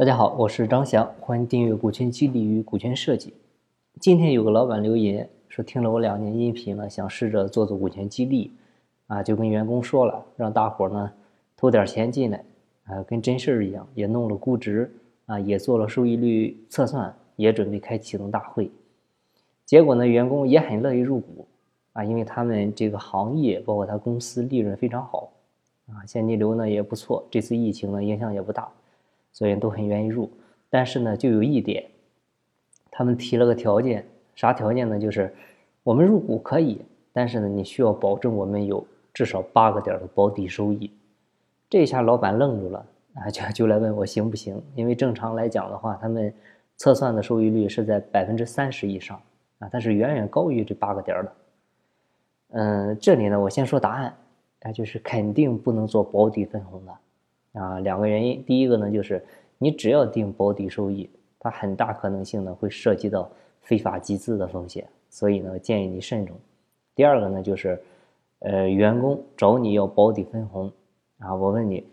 大家好，我是张翔，欢迎订阅《股权激励与股权设计》。今天有个老板留言说，听了我两年音频了，想试着做做股权激励，啊，就跟员工说了，让大伙呢投点钱进来，啊，跟真事儿一样，也弄了估值，啊，也做了收益率测算，也准备开启动大会。结果呢，员工也很乐意入股，啊，因为他们这个行业包括他公司利润非常好，啊，现金流呢也不错，这次疫情呢影响也不大。所以都很愿意入，但是呢，就有一点，他们提了个条件，啥条件呢？就是我们入股可以，但是呢，你需要保证我们有至少八个点的保底收益。这下老板愣住了啊，就就来问我行不行？因为正常来讲的话，他们测算的收益率是在百分之三十以上啊，它是远远高于这八个点的。嗯，这里呢，我先说答案，啊，就是肯定不能做保底分红的。啊，两个原因，第一个呢，就是你只要定保底收益，它很大可能性呢会涉及到非法集资的风险，所以呢建议你慎重。第二个呢，就是呃员工找你要保底分红，啊，我问你，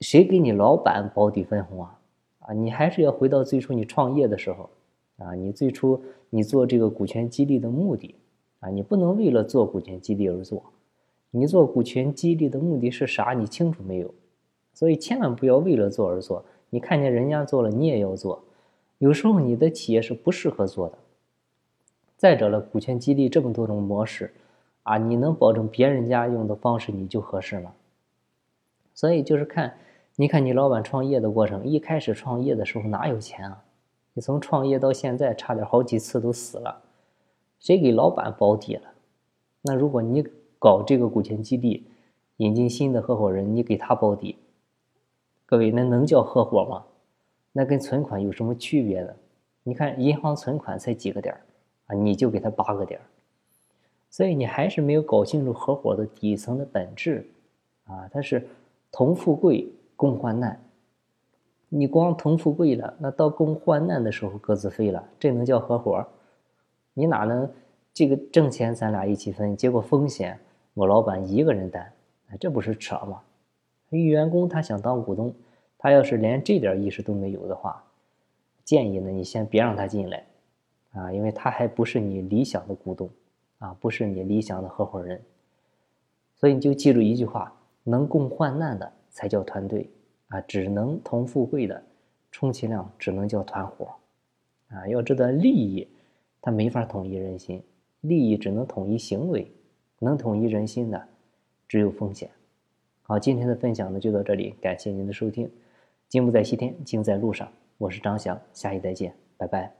谁给你老板保底分红啊？啊，你还是要回到最初你创业的时候，啊，你最初你做这个股权激励的目的，啊，你不能为了做股权激励而做，你做股权激励的目的是啥？你清楚没有？所以千万不要为了做而做，你看见人家做了，你也要做。有时候你的企业是不适合做的。再者了，股权激励这么多种模式，啊，你能保证别人家用的方式你就合适吗？所以就是看，你看你老板创业的过程，一开始创业的时候哪有钱啊？你从创业到现在，差点好几次都死了，谁给老板保底了？那如果你搞这个股权激励，引进新的合伙人，你给他保底。各位，那能叫合伙吗？那跟存款有什么区别呢？你看银行存款才几个点儿啊，你就给他八个点儿，所以你还是没有搞清楚合伙的底层的本质啊，它是同富贵共患难。你光同富贵了，那到共患难的时候各自飞了，这能叫合伙？你哪能这个挣钱咱俩一起分，结果风险我老板一个人担，这不是扯吗？一员工他想当股东，他要是连这点意识都没有的话，建议呢你先别让他进来，啊，因为他还不是你理想的股东，啊，不是你理想的合伙人，所以你就记住一句话：能共患难的才叫团队，啊，只能同富贵的，充其量只能叫团伙，啊，要知道利益它没法统一人心，利益只能统一行为，能统一人心的只有风险。好，今天的分享呢就到这里，感谢您的收听。金不在西天，金在路上。我是张翔，下期再见，拜拜。